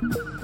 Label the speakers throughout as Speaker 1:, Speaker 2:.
Speaker 1: you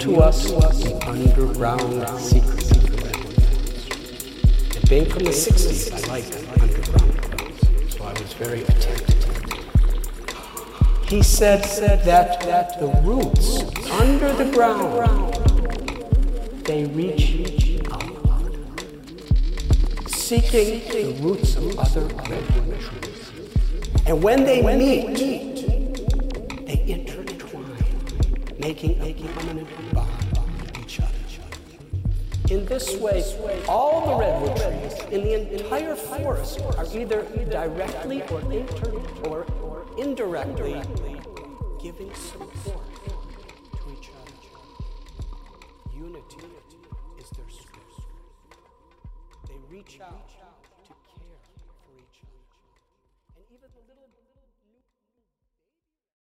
Speaker 1: To us the underground secrets of the redwood. And being from the 60s, I like underground so I was very attentive. He said, said that, that the roots under the ground, they reach out, seeking the roots of other redwood trees. And when they meet, making a permanent bond with each other. In this way, all the redwood trees in the entire forest are either directly or, inter- or, or indirectly giving support to each other. Unity is their strength. They reach out